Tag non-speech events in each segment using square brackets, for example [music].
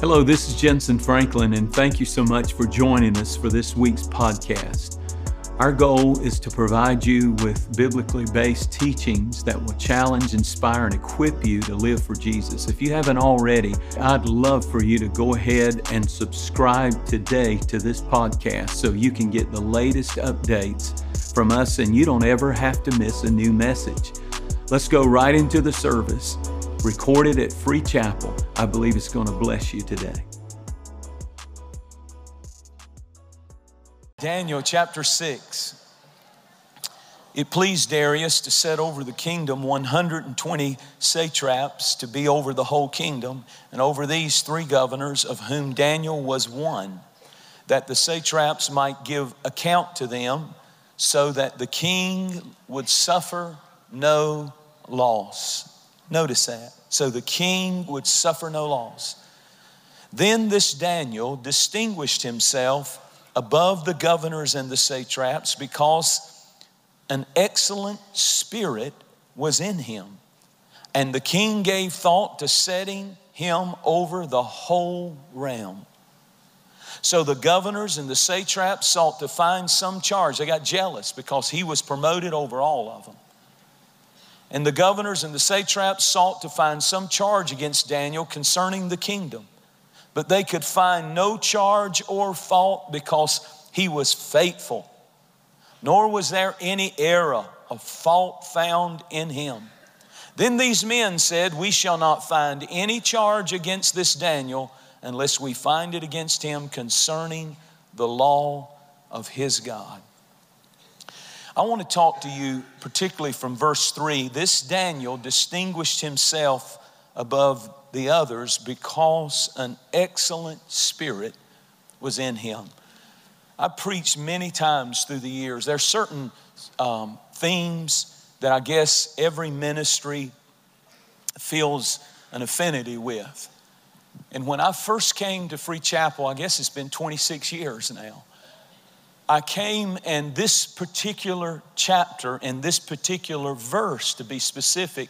Hello, this is Jentezen Franklin, and thank you so much for joining us for this week's podcast. Our goal is to provide you with biblically based teachings that will challenge, inspire, and equip you to live for Jesus. If you haven't already, I'd love for you to go ahead and subscribe today to this podcast so you can get the latest updates from us and you don't ever have to miss a new message. Let's go right into the service recorded at Free Chapel. I believe it's going to bless you today. Daniel chapter 6. It pleased Darius to set over the kingdom 120 satraps to be over the whole kingdom, and over these three governors, of whom Daniel was one, that the satraps might give account to them, so that the king would suffer no loss. Notice that. So the king would suffer no loss. Then this Daniel distinguished himself above the governors and the satraps because an excellent spirit was in him. And the king gave thought to setting him over the whole realm. So the governors and the satraps sought to find some charge. They got jealous because he was promoted over all of them. And the governors and the satraps sought to find some charge against Daniel concerning the kingdom. But they could find no charge or fault because he was faithful, nor was there any error of fault found in him. Then these men said, We shall not find any charge against this Daniel unless we find it against him concerning the law of his God. I want to talk to you particularly from verse 3. This Daniel distinguished himself above the others because an excellent spirit was in him. I preached many times through the years. There are certain um, themes that I guess every ministry feels an affinity with. And when I first came to Free Chapel, I guess it's been 26 years now. I came and this particular chapter and this particular verse, to be specific,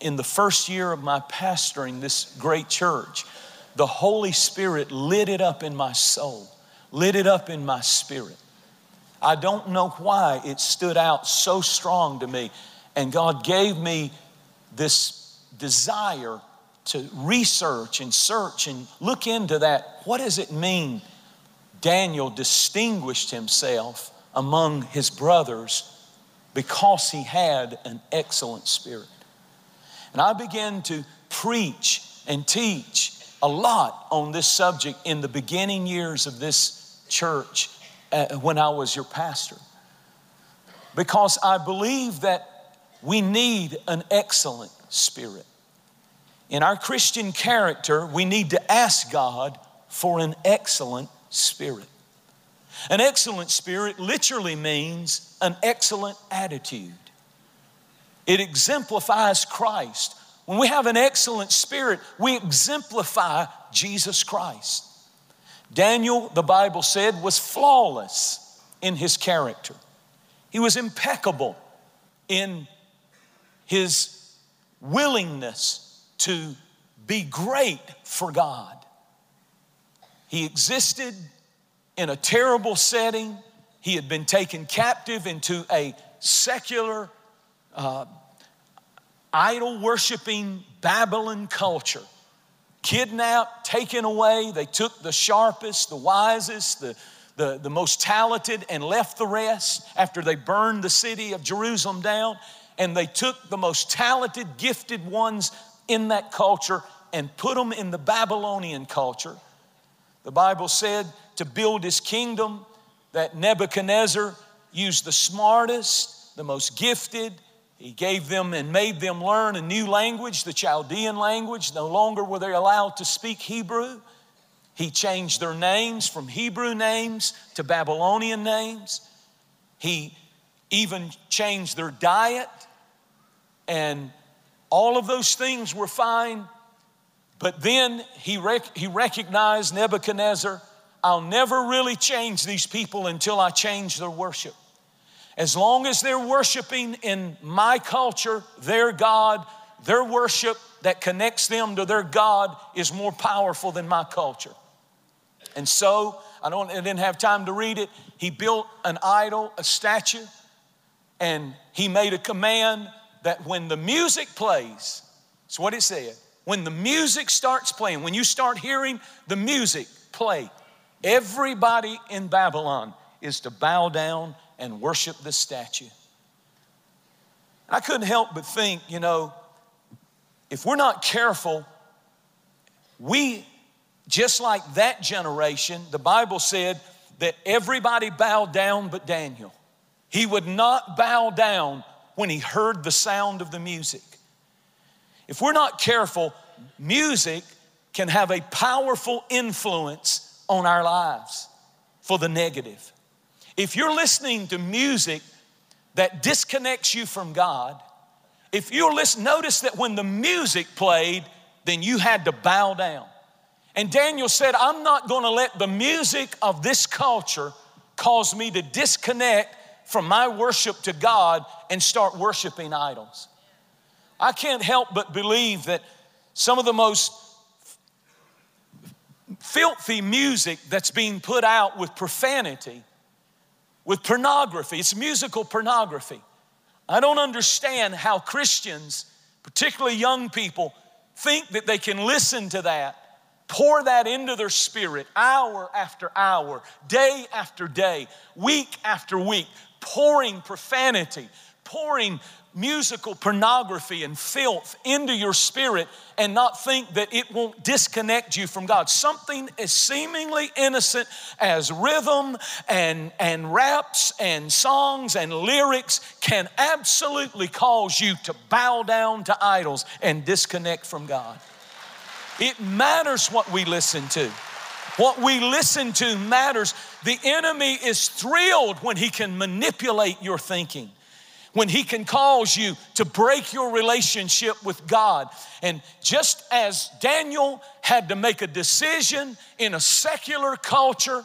in the first year of my pastoring this great church, the Holy Spirit lit it up in my soul, lit it up in my spirit. I don't know why it stood out so strong to me. And God gave me this desire to research and search and look into that. What does it mean Daniel distinguished himself among his brothers because he had an excellent spirit. And I began to preach and teach a lot on this subject in the beginning years of this church uh, when I was your pastor. Because I believe that we need an excellent spirit. In our Christian character, we need to ask God for an excellent spirit. An excellent spirit literally means an excellent attitude. It exemplifies Christ. When we have an excellent spirit, we exemplify Jesus Christ. Daniel, the Bible said, was flawless in his character. He was impeccable in his willingness to be great for God. He existed in a terrible setting. He had been taken captive into a secular, uh, idol worshiping Babylon culture. Kidnapped, taken away. They took the sharpest, the wisest, the, the, the most talented, and left the rest after they burned the city of Jerusalem down. And they took the most talented, gifted ones in that culture and put them in the Babylonian culture the Bible said to build his kingdom that Nebuchadnezzar used the smartest, the most gifted. He gave them and made them learn a new language, the Chaldean language. No longer were they allowed to speak Hebrew. He changed their names from Hebrew names to Babylonian names. He even changed their diet. And all of those things were fine but then he, rec- he recognized Nebuchadnezzar, I'll never really change these people until I change their worship. As long as they're worshiping in my culture, their God, their worship that connects them to their God is more powerful than my culture. And so, I, don't, I didn't have time to read it. He built an idol, a statue, and he made a command that when the music plays, that's what it said. When the music starts playing, when you start hearing the music play, everybody in Babylon is to bow down and worship this statue. I couldn't help but think, you know, if we're not careful, we, just like that generation, the Bible said that everybody bowed down but Daniel. He would not bow down when he heard the sound of the music. If we're not careful, music can have a powerful influence on our lives for the negative. If you're listening to music that disconnects you from God, if you're listen, notice that when the music played, then you had to bow down. And Daniel said, I'm not going to let the music of this culture cause me to disconnect from my worship to God and start worshiping idols. I can't help but believe that some of the most filthy music that's being put out with profanity, with pornography, it's musical pornography. I don't understand how Christians, particularly young people, think that they can listen to that, pour that into their spirit hour after hour, day after day, week after week, pouring profanity, pouring musical pornography and filth into your spirit and not think that it won't disconnect you from God. Something as seemingly innocent as rhythm and, and raps and songs and lyrics can absolutely cause you to bow down to idols and disconnect from God. It matters what we listen to. What we listen to matters. The enemy is thrilled when he can manipulate your thinking when He can cause you to break your relationship with God. And just as Daniel had to make a decision in a secular culture,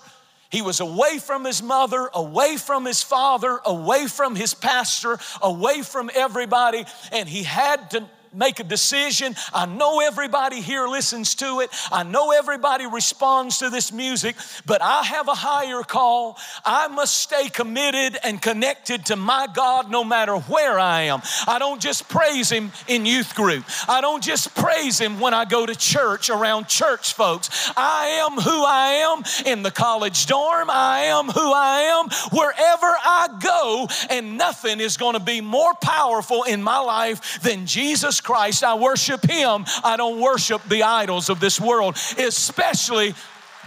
he was away from his mother, away from his father, away from his pastor, away from everybody, and he had to make a decision. I know everybody here listens to it. I know everybody responds to this music, but I have a higher call. I must stay committed and connected to my God no matter where I am. I don't just praise Him in youth group, I don't just praise Him when I go to church around church folks. I am who I am in the college dorm, I am who I am wherever I go, and nothing is going to be more powerful in my life than Jesus Christ. I worship Him. I don't worship the idols of this world, especially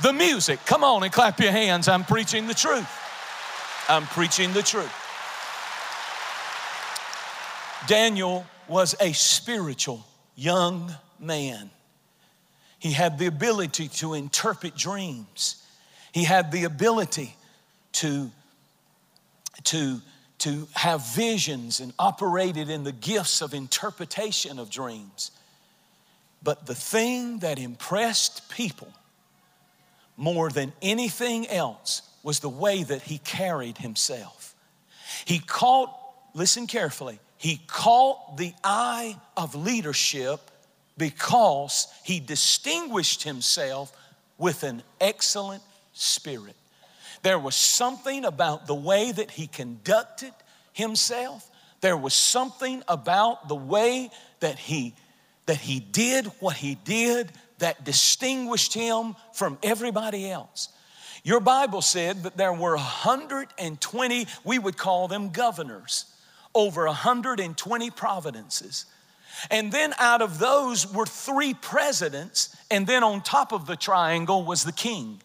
the music. Come on and clap your hands. I'm preaching the truth. I'm preaching the truth. Daniel was a spiritual young man. He had the ability to interpret dreams. He had the ability to, to to have visions and operated in the gifts of interpretation of dreams. But the thing that impressed people more than anything else was the way that he carried himself. He caught, listen carefully, he caught the eye of leadership because he distinguished himself with an excellent spirit. There was something about the way that he conducted himself. There was something about the way that he that he did what he did that distinguished him from everybody else. Your Bible said that there were 120, we would call them governors, over 120 providences. And then out of those were three presidents, and then on top of the triangle was the king.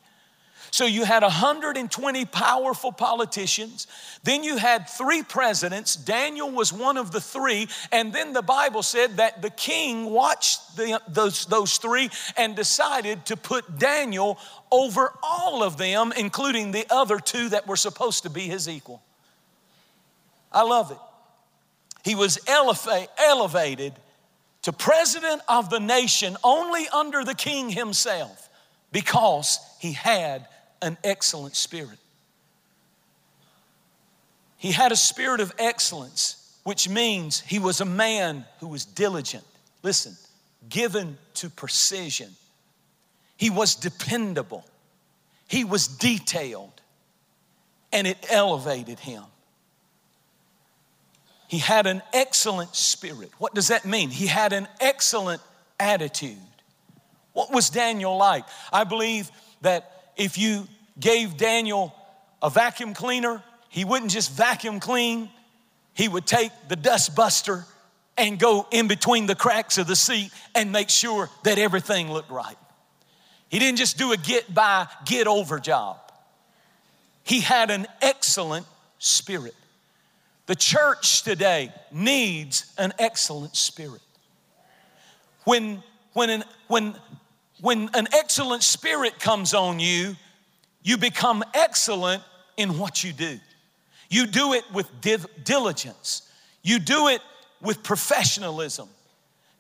So you had 120 powerful politicians. Then you had three presidents. Daniel was one of the three. And then the Bible said that the king watched the, those, those three and decided to put Daniel over all of them, including the other two that were supposed to be his equal. I love it. He was elevate, elevated to president of the nation only under the king himself because he had an excellent spirit. He had a spirit of excellence, which means he was a man who was diligent. listen, given to precision. He was dependable. He was detailed. And it elevated him. He had an excellent spirit. What does that mean? He had an excellent attitude. What was Daniel like? I believe that if you gave Daniel a vacuum cleaner, he wouldn't just vacuum clean, he would take the dust buster and go in between the cracks of the seat and make sure that everything looked right. He didn't just do a get by, get over job. He had an excellent spirit. The church today needs an excellent spirit. When, when, an, when, when an excellent spirit comes on you, you become excellent in what you do. You do it with diligence, you do it with professionalism.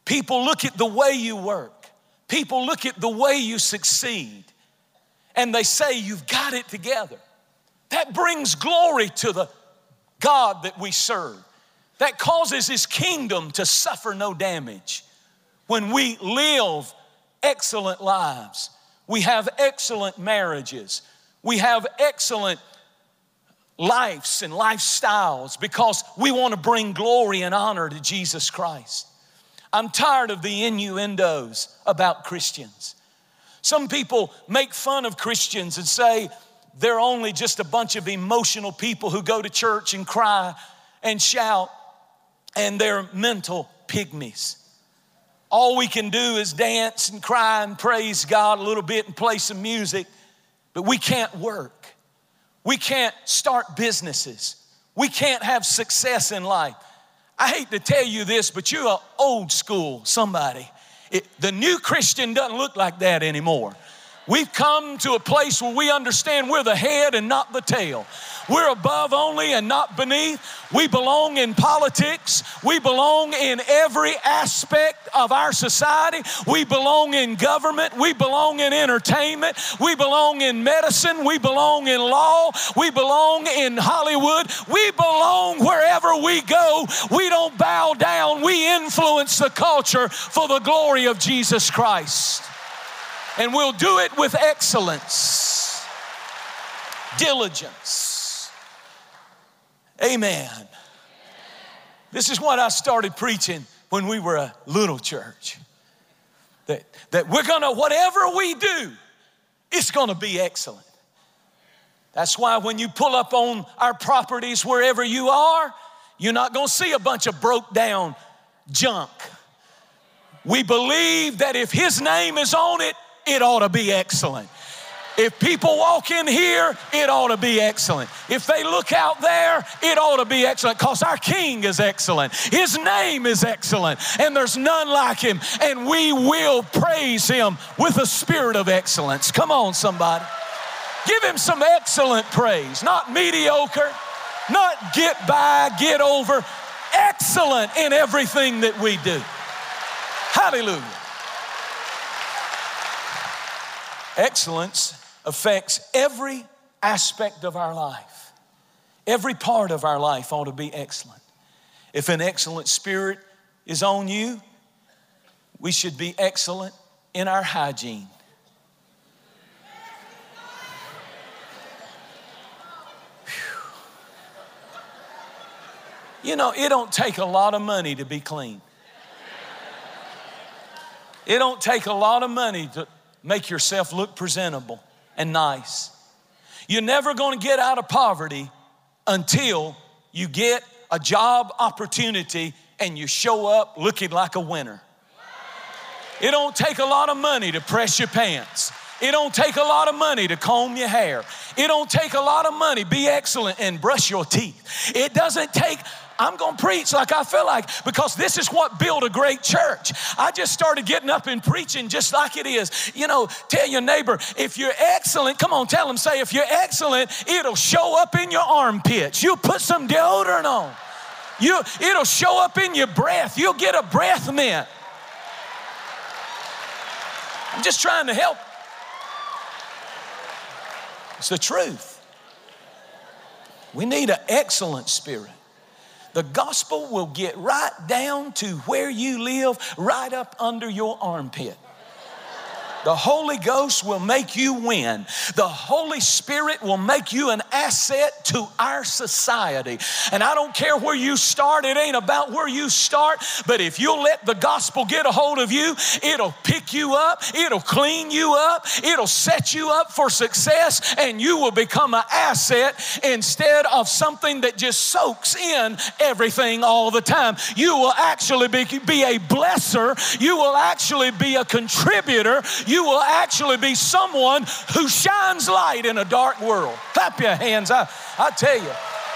People look at the way you work, people look at the way you succeed, and they say, You've got it together. That brings glory to the God that we serve. That causes His kingdom to suffer no damage. When we live excellent lives, we have excellent marriages, we have excellent lives and lifestyles because we want to bring glory and honor to Jesus Christ. I'm tired of the innuendos about Christians. Some people make fun of Christians and say they're only just a bunch of emotional people who go to church and cry and shout, and they're mental pygmies. All we can do is dance and cry and praise God a little bit and play some music, but we can't work. We can't start businesses. We can't have success in life. I hate to tell you this, but you're an old school somebody. It, the new Christian doesn't look like that anymore. We've come to a place where we understand we're the head and not the tail. We're above only and not beneath. We belong in politics. We belong in every aspect of our society. We belong in government. We belong in entertainment. We belong in medicine. We belong in law. We belong in Hollywood. We belong wherever we go. We don't bow down. We influence the culture for the glory of Jesus Christ. And we'll do it with excellence, diligence. Amen. This is what I started preaching when we were a little church. That, that we're gonna, whatever we do, it's gonna be excellent. That's why when you pull up on our properties, wherever you are, you're not gonna see a bunch of broke down junk. We believe that if His name is on it, it ought to be excellent. If people walk in here, it ought to be excellent. If they look out there, it ought to be excellent because our King is excellent. His name is excellent, and there's none like him. And we will praise him with a spirit of excellence. Come on, somebody. Give him some excellent praise, not mediocre, not get by, get over. Excellent in everything that we do. Hallelujah. Excellence affects every aspect of our life. Every part of our life ought to be excellent. If an excellent spirit is on you, we should be excellent in our hygiene. You know, it don't take a lot of money to be clean. It don't take a lot of money to make yourself look presentable and nice. You're never going to get out of poverty until you get a job opportunity and you show up looking like a winner. It don't take a lot of money to press your pants. It don't take a lot of money to comb your hair. It don't take a lot of money. Be excellent and brush your teeth. It doesn't take I'm going to preach like I feel like because this is what built a great church. I just started getting up and preaching just like it is. You know, tell your neighbor, if you're excellent, come on, tell them, say, if you're excellent, it'll show up in your armpits. You'll put some deodorant on. You, it'll show up in your breath. You'll get a breath mint. I'm just trying to help. It's the truth. We need an excellent spirit. The gospel will get right down to where you live, right up under your armpit. The Holy Ghost will make you win. The Holy Spirit will make you an asset to our society. And I don't care where you start, it ain't about where you start, but if you'll let the gospel get a hold of you, it'll pick you up, it'll clean you up, it'll set you up for success, and you will become an asset instead of something that just soaks in everything all the time. You will actually be, be a blesser, you will actually be a contributor you will actually be someone who shines light in a dark world. Clap your hands. I, I tell you,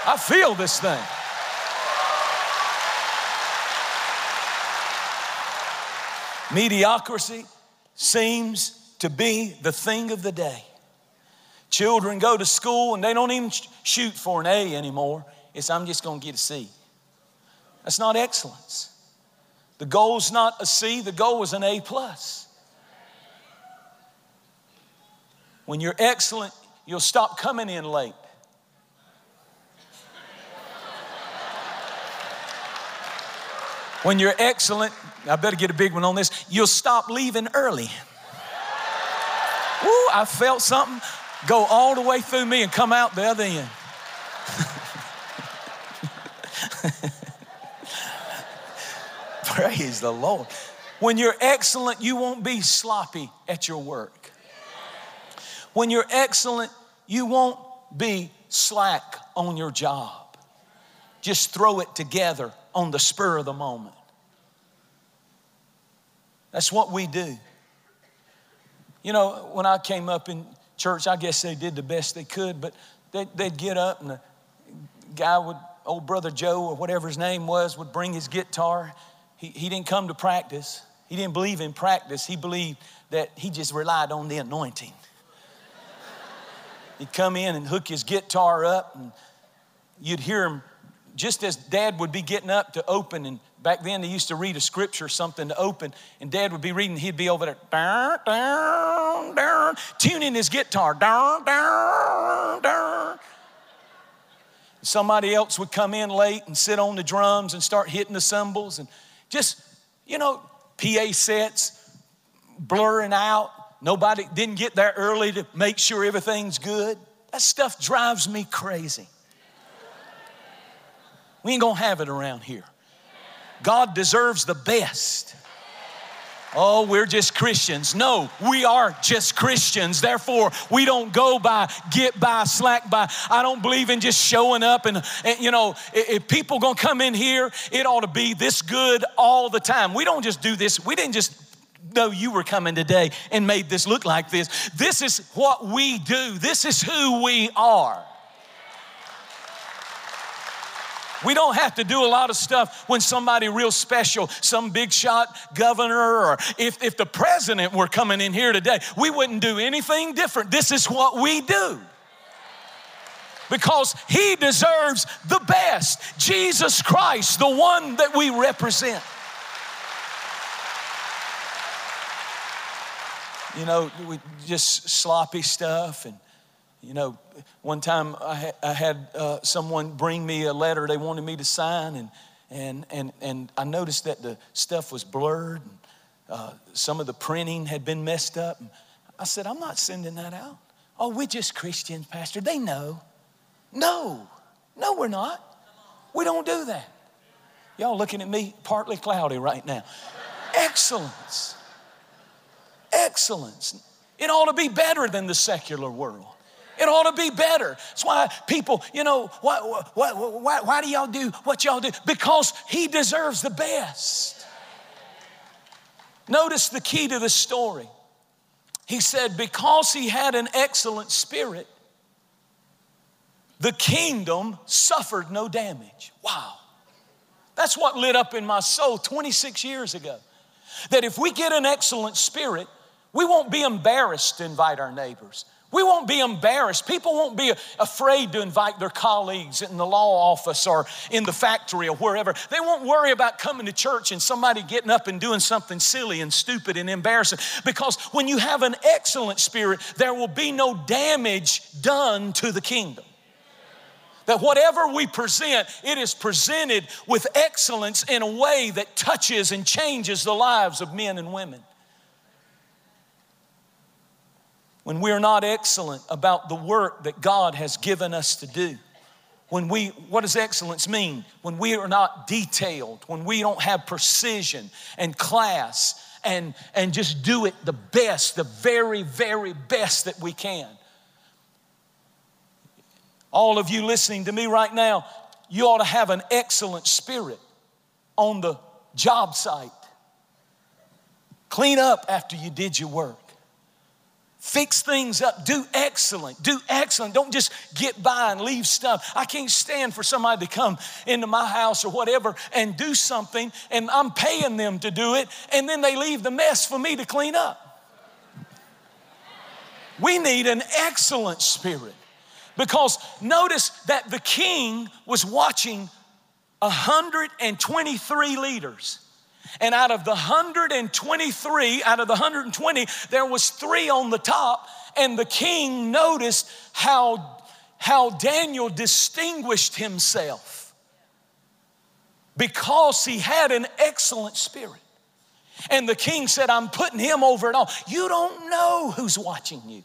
I feel this thing. Mediocrity seems to be the thing of the day. Children go to school and they don't even shoot for an A anymore. It's, I'm just going to get a C. That's not excellence. The goal's not a C, the goal is an A plus. When you're excellent, you'll stop coming in late. When you're excellent, I better get a big one on this, you'll stop leaving early. Woo, I felt something go all the way through me and come out the other end. [laughs] Praise the Lord. When you're excellent, you won't be sloppy at your work. When you're excellent, you won't be slack on your job. Just throw it together on the spur of the moment. That's what we do. You know, when I came up in church, I guess they did the best they could, but they'd, they'd get up and the guy would, old brother Joe or whatever his name was, would bring his guitar. He, he didn't come to practice. He didn't believe in practice. He believed that he just relied on the anointing. He'd come in and hook his guitar up, and you'd hear him just as dad would be getting up to open. And back then, they used to read a scripture or something to open, and dad would be reading, he'd be over there, down, down, down, tuning his guitar, down, down, down. Somebody else would come in late and sit on the drums and start hitting the cymbals and just, you know, PA sets blurring out. Nobody didn't get there early to make sure everything's good. That stuff drives me crazy. We ain't gonna have it around here. God deserves the best. Oh, we're just Christians. No, we are just Christians. Therefore, we don't go by get by, slack by. I don't believe in just showing up and, and you know, if, if people gonna come in here, it ought to be this good all the time. We don't just do this. We didn't just know you were coming today and made this look like this. This is what we do, this is who we are. We don't have to do a lot of stuff when somebody real special, some big shot governor, or if, if the president were coming in here today, we wouldn't do anything different. This is what we do because he deserves the best. Jesus Christ, the one that we represent. You know, we just sloppy stuff. And, you know, one time I, ha- I had uh, someone bring me a letter they wanted me to sign, and, and, and, and I noticed that the stuff was blurred. And, uh, some of the printing had been messed up. And I said, I'm not sending that out. Oh, we're just Christians, Pastor. They know. No, no, we're not. We don't do that. Y'all looking at me partly cloudy right now. Excellence excellence. It ought to be better than the secular world. It ought to be better. That's why people, you know, why, why, why, why do y'all do what y'all do? Because he deserves the best. Notice the key to the story. He said, because he had an excellent spirit, the kingdom suffered no damage. Wow. That's what lit up in my soul 26 years ago. That if we get an excellent spirit, we won't be embarrassed to invite our neighbors. We won't be embarrassed. People won't be afraid to invite their colleagues in the law office or in the factory or wherever. They won't worry about coming to church and somebody getting up and doing something silly and stupid and embarrassing. Because when you have an excellent spirit, there will be no damage done to the kingdom. That whatever we present, it is presented with excellence in a way that touches and changes the lives of men and women. When we're not excellent about the work that God has given us to do, when we, what does excellence mean? When we are not detailed, when we don't have precision and class and, and just do it the best, the very, very best that we can. All of you listening to me right now, you ought to have an excellent spirit on the job site. Clean up after you did your work. Fix things up. Do excellent. Do excellent. Don't just get by and leave stuff. I can't stand for somebody to come into my house or whatever and do something and I'm paying them to do it and then they leave the mess for me to clean up. We need an excellent spirit. Because notice that the king was watching 123 leaders. And out of the 123, out of the 120, there was three on the top. And the king noticed how, how Daniel distinguished himself because he had an excellent spirit. And the king said, I'm putting him over it all. You don't know who's watching you.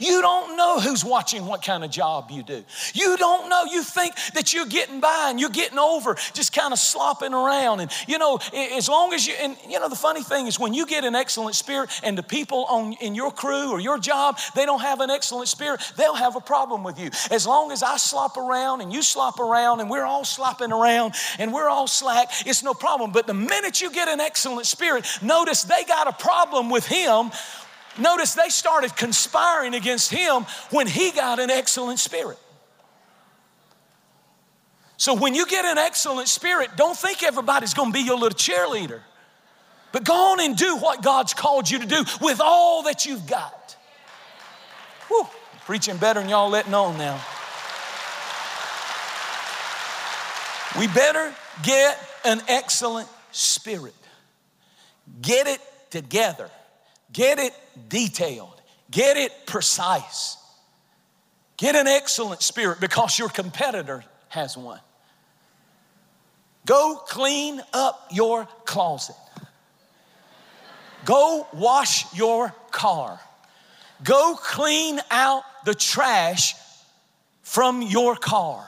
You don't know who's watching what kind of job you do. You don't know. You think that you're getting by and you're getting over, just kind of slopping around. And you know, as long as you, and you know, the funny thing is when you get an excellent spirit and the people on in your crew or your job, they don't have an excellent spirit, they'll have a problem with you. As long as I slop around and you slop around and we're all slopping around and we're all slack, it's no problem. But the minute you get an excellent spirit, notice they got a problem with him Notice they started conspiring against him when he got an excellent spirit. So when you get an excellent spirit, don't think everybody's gonna be your little cheerleader. But go on and do what God's called you to do with all that you've got. Whew, preaching better than y'all letting on now. We better get an excellent spirit. Get it together. Get it detailed, get it precise. Get an excellent spirit because your competitor has one. Go clean up your closet. Go wash your car. Go clean out the trash from your car.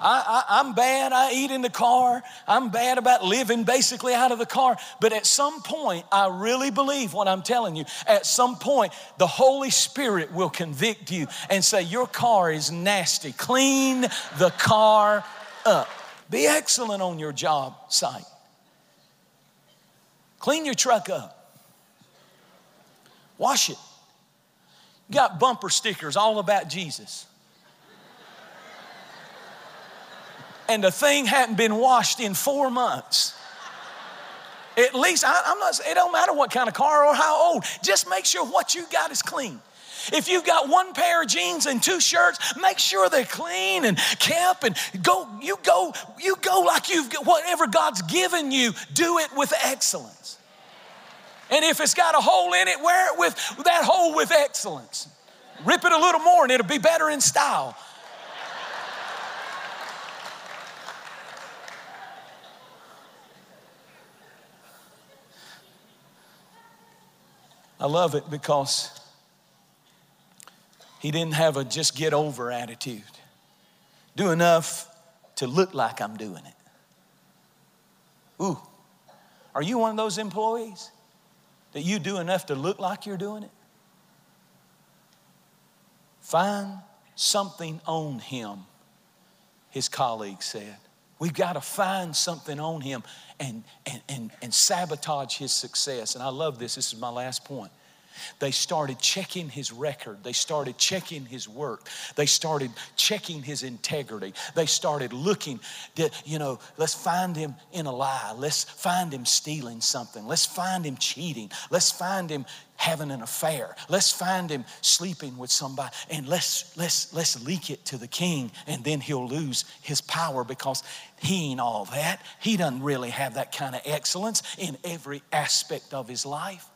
I, am bad. I eat in the car. I'm bad about living basically out of the car. But at some point, I really believe what I'm telling you. At some point, the Holy Spirit will convict you and say, Your car is nasty. Clean the car up. Be excellent on your job site. Clean your truck up. Wash it. You got bumper stickers all about Jesus. And the thing hadn't been washed in four months. At least, I, am not, it don't matter what kind of car or how old, just make sure what you got is clean. If you've got one pair of jeans and two shirts, make sure they're clean and kept and go, you go, you go like you've got whatever God's given you, do it with excellence. And if it's got a hole in it, wear it with that hole with excellence. Rip it a little more and it'll be better in style. I love it because he didn't have a just get over attitude. Do enough to look like I'm doing it. Ooh, are you one of those employees that you do enough to look like you're doing it? Find something on him, his colleague said. We've got to find something on him and, and, and, and sabotage his success. And I love this. This is my last point. They started checking his record. They started checking his work. They started checking his integrity. They started looking, to, you know, let's find him in a lie. Let's find him stealing something. Let's find him cheating. Let's find him having an affair. Let's find him sleeping with somebody and let's let's let's leak it to the king and then he'll lose his power because he ain't all that. He doesn't really have that kind of excellence in every aspect of his life.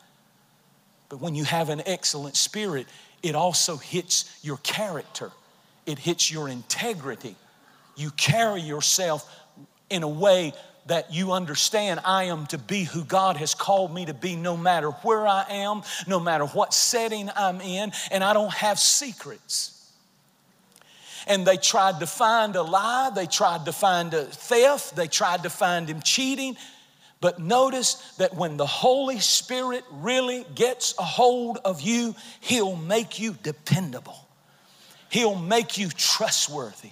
But when you have an excellent spirit, it also hits your character. it hits your integrity. You carry yourself in a way that you understand I am to be who God has called me to be no matter where I am, no matter what setting I'm in, and I don't have secrets. And they tried to find a lie, they tried to find a theft, they tried to find him cheating. But notice that when the Holy Spirit really gets a hold of you, He'll make you dependable. He'll make you trustworthy.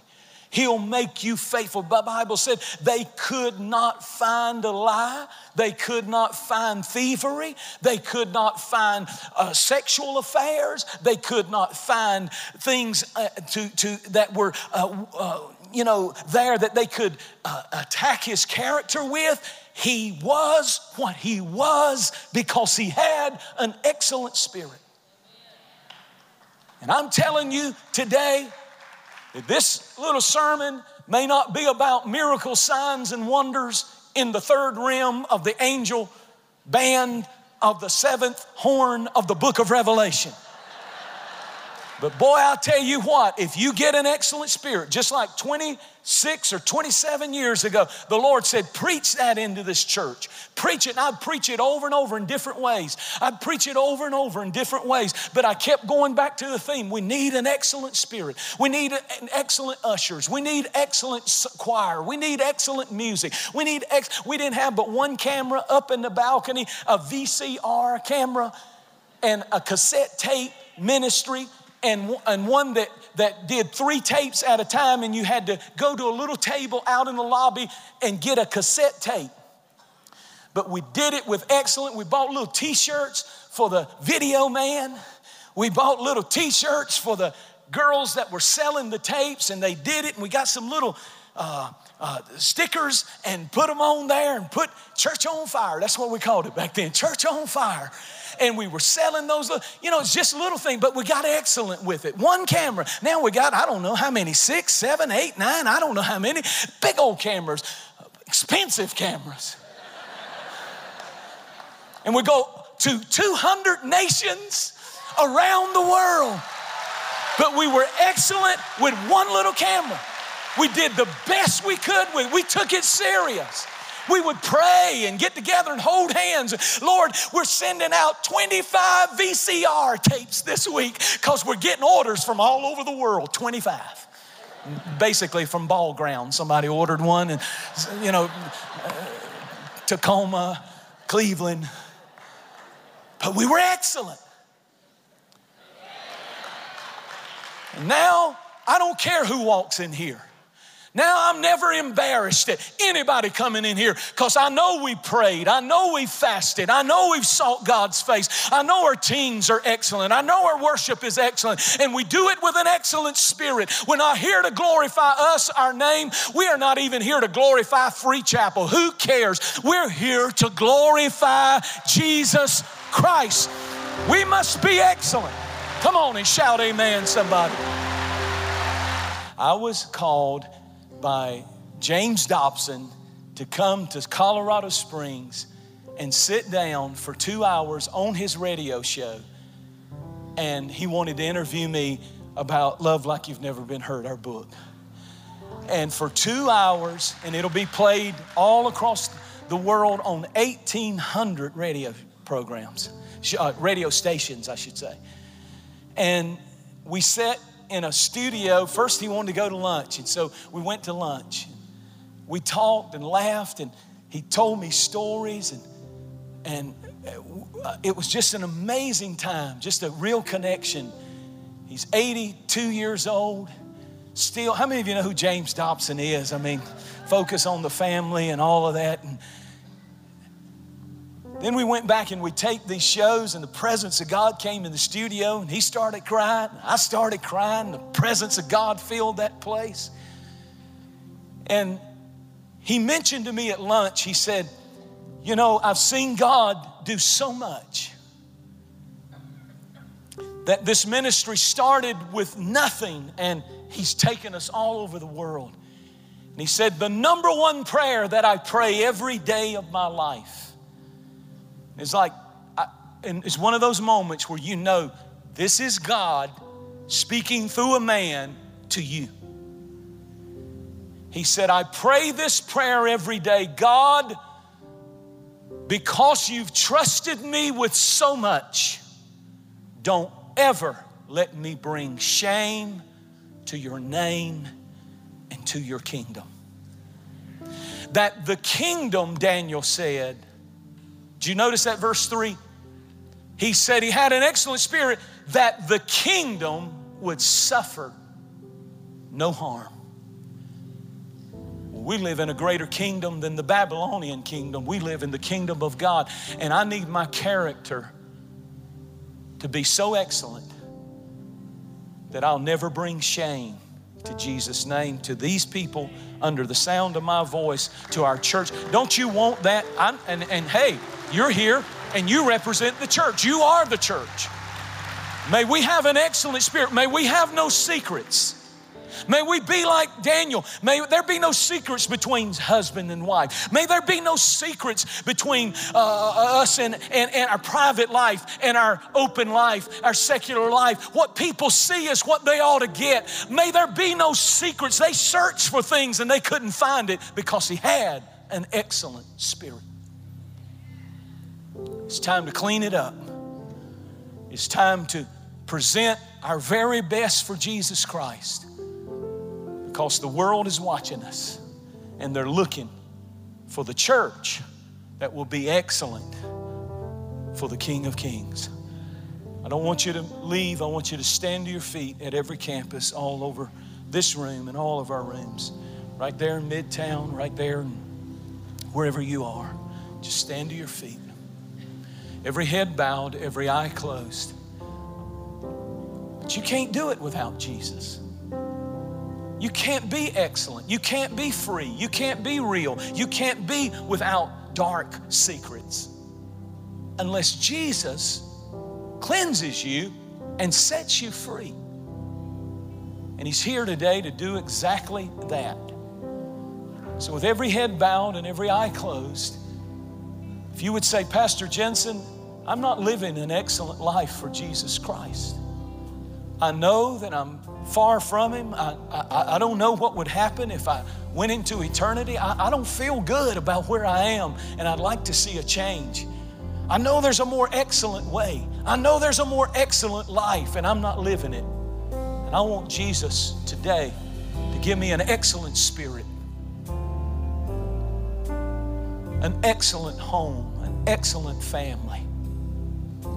He'll make you faithful. The Bible said they could not find a lie. They could not find thievery. They could not find uh, sexual affairs. They could not find things uh, to, to, that were, uh, uh you know, there that they could uh, attack his character with. He was what he was because he had an excellent spirit. And I'm telling you today, that this little sermon may not be about miracle signs and wonders in the third rim of the angel band of the seventh horn of the book of Revelation. But boy, I'll tell you what, if you get an excellent spirit, just like 26 or 27 years ago, the Lord said, preach that into this church. Preach it. And I'd preach it over and over in different ways. I'd preach it over and over in different ways. But I kept going back to the theme. We need an excellent spirit. We need an excellent ushers. We need excellent choir. We need excellent music. We need ex- we didn't have but one camera up in the balcony, a VCR camera and a cassette tape ministry and, and one that, that did three tapes at a time, and you had to go to a little table out in the lobby and get a cassette tape. But we did it with excellent. We bought little t shirts for the video man, we bought little t shirts for the girls that were selling the tapes, and they did it, and we got some little. Uh, uh, stickers and put them on there and put church on fire. That's what we called it back then, church on fire and we were selling those. You know, it's just a little thing, but we got excellent with it. One camera. Now we got, I don't know how many, six, seven, eight, nine, I don't know how many. Big old cameras, expensive cameras. and we go to 200 nations around the world. But we were excellent with one little camera. We did the best we could with We took it serious. We would pray and get together and hold hands. Lord, we're sending out 25 VCR tapes this week because we're getting orders from all over the world 25 basically from ball ground. Somebody ordered one, and you know, uh, Tacoma, Cleveland. But we were excellent. And now I don't care who walks in here. Now I'm never embarrassed at anybody coming in here because I know we prayed. I know we fasted. I know we've sought God's face. I know our teams are excellent. I know our worship is excellent. And we do it with an excellent spirit. We're not here to glorify us, our name. We are not even here to glorify Free Chapel. Who cares? We're here to glorify Jesus Christ. We must be excellent. Come on and shout amen, somebody. I was called by James Dobson to come to Colorado Springs and sit down for two hours on his radio show. And he wanted to interview me about Love Like You've Never Been Hurt, our book. And for two hours, and it'll be played all across the world on 1,800 radio programs, uh, radio stations, I should say. And we sat in a studio. First, he wanted to go to lunch. And so we went to lunch. We talked and laughed, and he told me stories. And, and uh, it was just an amazing time, just a real connection. He's 82 years old. Still, how many of you know who James Dobson is? I mean, focus on the family and all of that. And, then we went back and we taped these shows, and the presence of God came in the studio, and he started crying. I started crying. The presence of God filled that place. And he mentioned to me at lunch, he said, You know, I've seen God do so much. That this ministry started with nothing, and he's taken us all over the world. And he said, The number one prayer that I pray every day of my life it's like, I, and it's one of those moments where you know this is God speaking through a man to you. He said, I pray this prayer every day God, because you've trusted me with so much, don't ever let me bring shame to your name and to your kingdom. That the kingdom, Daniel said, do you notice that verse 3? He said he had an excellent spirit that the kingdom would suffer no harm. We live in a greater kingdom than the Babylonian kingdom. We live in the kingdom of God. And I need my character to be so excellent that I'll never bring shame to Jesus' name, to these people under the sound of my voice, to our church. Don't you want that? I'm, and, and hey, you're here and you represent the church. You are the church. May we have an excellent spirit. May we have no secrets. May we be like Daniel. May there be no secrets between husband and wife. May there be no secrets between uh, us and, and, and our private life and our open life, our secular life. What people see is what they ought to get. May there be no secrets. They searched for things and they couldn't find it because he had an excellent spirit. It's time to clean it up. It's time to present our very best for Jesus Christ because the world is watching us and they're looking for the church that will be excellent for the King of Kings. I don't want you to leave. I want you to stand to your feet at every campus, all over this room and all of our rooms, right there in Midtown, right there, wherever you are. Just stand to your feet. Every head bowed, every eye closed. But you can't do it without Jesus. You can't be excellent. You can't be free. You can't be real. You can't be without dark secrets unless Jesus cleanses you and sets you free. And He's here today to do exactly that. So, with every head bowed and every eye closed, if you would say, Pastor Jentezen, I'm not living an excellent life for Jesus Christ. I know that I'm far from Him. I, I, I, don't know what would happen if I went into eternity. I, I don't feel good about where I am, and I'd like to see a change. I know there's a more excellent way. I know there's a more excellent life, and I'm not living it. And I want Jesus today to give me an excellent spirit, an excellent home, an excellent family.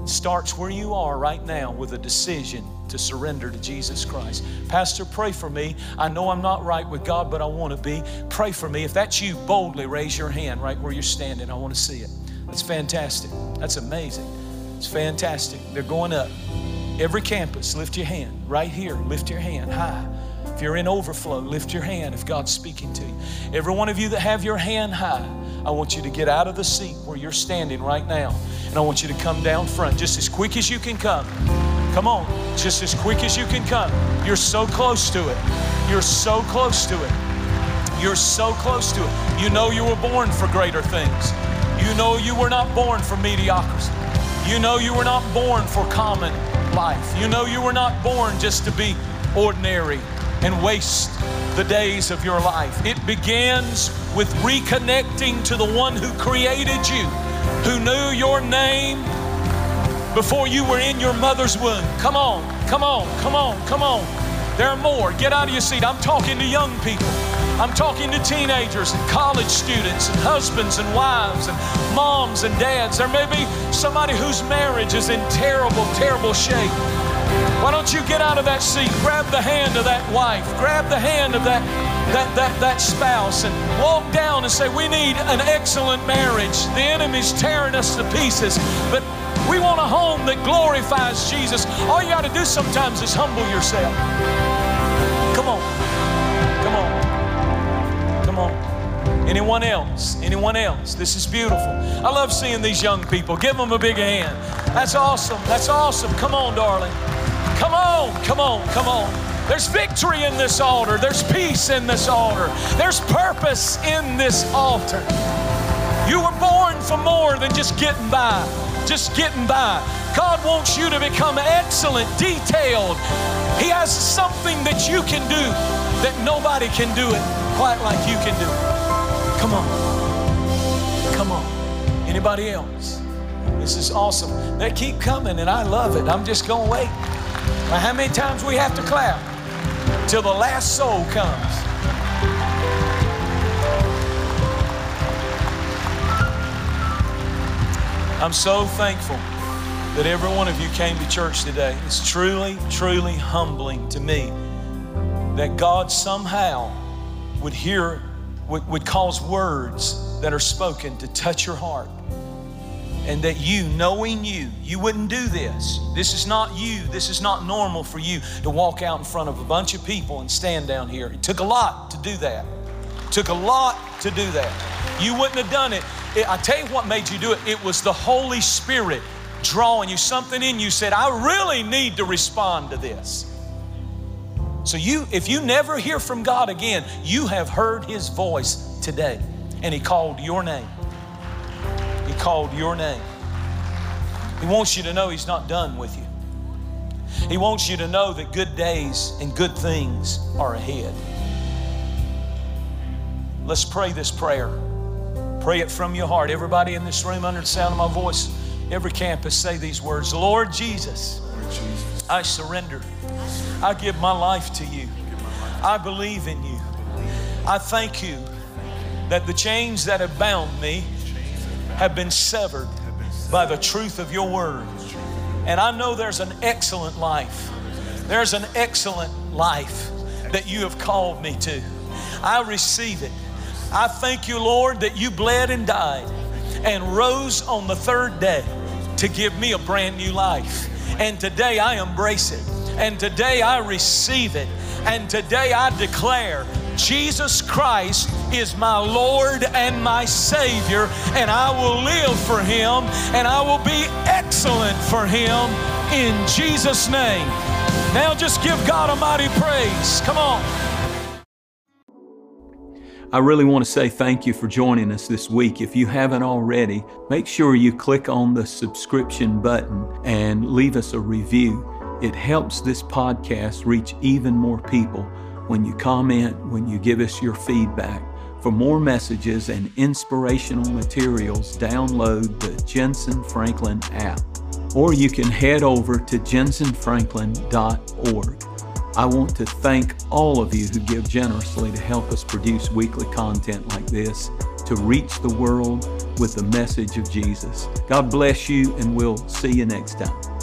Starts where you are right now with a decision to surrender to Jesus Christ. Pastor, pray for me. I know I'm not right with God, but I want to be. Pray for me. If that's you, boldly raise your hand right where you're standing. I want to see it. That's fantastic. That's amazing. It's fantastic. They're going up. Every campus, lift your hand. Right here, lift your hand high. If you're in overflow, lift your hand if God's speaking to you. Every one of you that have your hand high, I want you to get out of the seat where you're standing right now. And I want you to come down front just as quick as you can come. Come on, just as quick as you can come. You're so close to it. You're so close to it. You're so close to it. You know you were born for greater things. You know you were not born for mediocrity. You know you were not born for common life. You know you were not born just to be ordinary and waste the days of your life. It begins with reconnecting to the one who created you, who knew your name before you were in your mother's womb. Come on, come on, come on, come on. There are more. Get out of your seat. I'm talking to young people. I'm talking to teenagers and college students and husbands and wives and moms and dads. There may be somebody whose marriage is in terrible, terrible shape. Why don't you get out of that seat, grab the hand of that wife, grab the hand of that, that, that, that spouse, and walk down and say, We need an excellent marriage. The enemy's tearing us to pieces, but we want a home that glorifies Jesus. All you got to do sometimes is humble yourself. Come on. Come on. Come on. Anyone else? Anyone else? This is beautiful. I love seeing these young people. Give them a big hand. That's awesome. That's awesome. Come on, darling. Come on. Come on. Come on. There's victory in this altar. There's peace in this altar. There's purpose in this altar. You were born for more than just getting by. just getting by. God wants you to become excellent, detailed. He has something that you can do that nobody can do it quite like you can do it. Come on. Come on. Anybody else? This is awesome. They keep coming and I love it. I'm just going to wait. How many times we have to clap? Till the last soul comes. I'm so thankful that every one of you came to church today. It's truly, truly humbling to me that God somehow would hear, would, would cause words that are spoken to touch your heart. And that you, knowing you, you wouldn't do this. This is not you. This is not normal for you to walk out in front of a bunch of people and stand down here. It took a lot to do that. It took a lot to do that. You wouldn't have done it it, I tell you what made you do it. It was the Holy Spirit drawing you. Something in you said, I really need to respond to this. So you, if you never hear from God again, you have heard His voice today. And He called your name. Called your name. He wants you to know He's not done with you. He wants you to know that good days and good things are ahead. Let's pray this prayer. Pray it from your heart. Everybody in this room, under the sound of my voice, every campus, say these words Lord Jesus, I surrender. I give my life to you. I believe in you. I thank you that the chains that have bound me have been severed by the truth of your word. And I know there's an excellent life. There's an excellent life that you have called me to. I receive it. I thank you, Lord, that you bled and died and rose on the third day to give me a brand new life. And today I embrace it. And today I receive it. And today I declare Jesus Christ is my Lord and my Savior, and I will live for Him and I will be excellent for Him in Jesus' name. Now just give God a mighty praise. Come on. I really want to say thank you for joining us this week. If you haven't already, make sure you click on the subscription button and leave us a review. It helps this podcast reach even more people when you comment, when you give us your feedback. For more messages and inspirational materials, download the Jentezen Franklin app, or you can head over to jentezenfranklin.org. I want to thank all of you who give generously to help us produce weekly content like this to reach the world with the message of Jesus. God bless you, and we'll see you next time.